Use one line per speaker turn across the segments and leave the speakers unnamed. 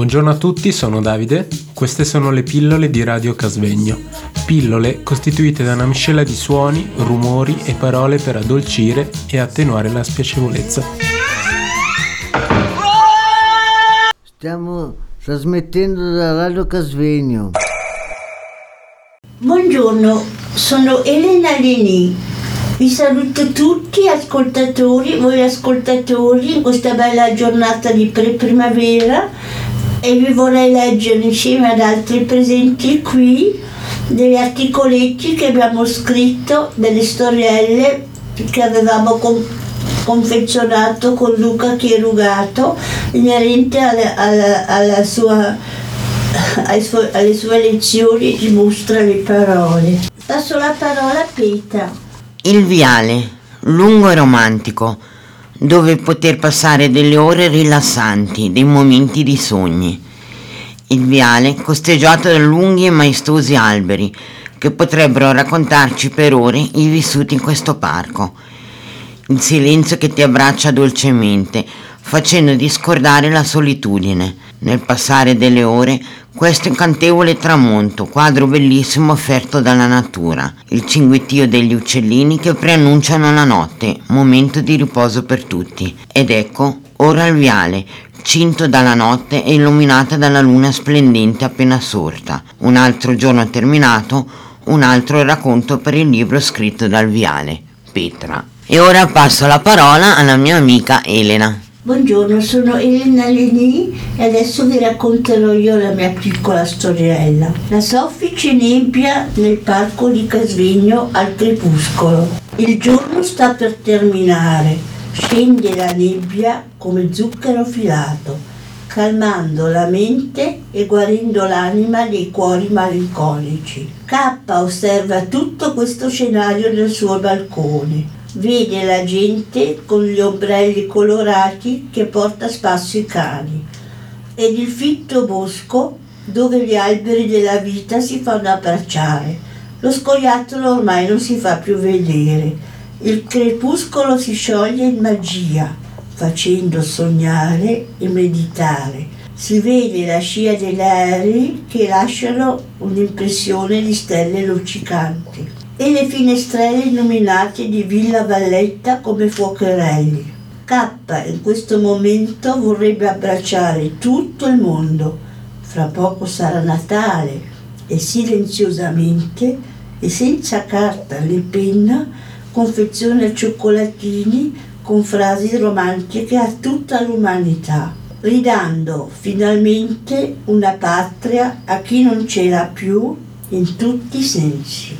Buongiorno a tutti, sono Davide. Queste sono le pillole di Radio Casvegno. Pillole costituite da una miscela di suoni, rumori e parole per addolcire e attenuare la spiacevolezza.
Stiamo trasmettendo da Radio Casvegno.
Buongiorno, sono Elena Leni. Vi saluto tutti ascoltatori, voi ascoltatori, in questa bella giornata di pre-primavera e vi vorrei leggere insieme ad altri presenti qui degli articoletti che abbiamo scritto, delle storielle che avevamo con- confezionato con Luca Chierugato inerente alla, alla, alla sua, suo, alle sue lezioni di mostra le parole. Passo la parola a Petra.
Il viale, lungo e romantico, dove poter passare delle ore rilassanti, dei momenti di sogni. Il viale costeggiato da lunghi e maestosi alberi che potrebbero raccontarci per ore i vissuti in questo parco. Il silenzio che ti abbraccia dolcemente, facendo discordare la solitudine. Nel passare delle ore, questo incantevole tramonto, quadro bellissimo offerto dalla natura, il cinguettio degli uccellini che preannunciano la notte, momento di riposo per tutti. Ed ecco, ora il viale, cinto dalla notte e illuminata dalla luna splendente appena sorta. Un altro giorno terminato, un altro racconto per il libro scritto dal viale, Petra. E ora passo la parola alla mia amica Elena.
Buongiorno, sono Elena Leni e adesso vi racconterò io la mia piccola storiella. La soffice nebbia nel parco di Casvegno al crepuscolo. Il giorno sta per terminare. Scende la nebbia come zucchero filato, calmando la mente e guarendo l'anima dei cuori malinconici. K osserva tutto questo scenario dal suo balcone vede la gente con gli ombrelli colorati che porta a spasso i cani ed il fitto bosco dove gli alberi della vita si fanno abbracciare. Lo scoiattolo ormai non si fa più vedere. Il crepuscolo si scioglie in magia, facendo sognare e meditare. Si vede la scia degli aerei che lasciano un'impressione di stelle luccicanti e le finestrelle illuminate di Villa Valletta come fuocherelli. K in questo momento vorrebbe abbracciare tutto il mondo. Fra poco sarà Natale e silenziosamente e senza carta né penna confeziona cioccolatini con frasi romantiche a tutta l'umanità, ridando finalmente una patria a chi non c'era più in tutti i sensi.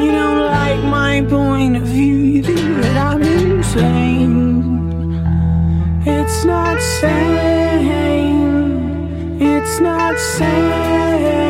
You don't like my point of view, you do, but I'm insane. It's not sane. It's not sane.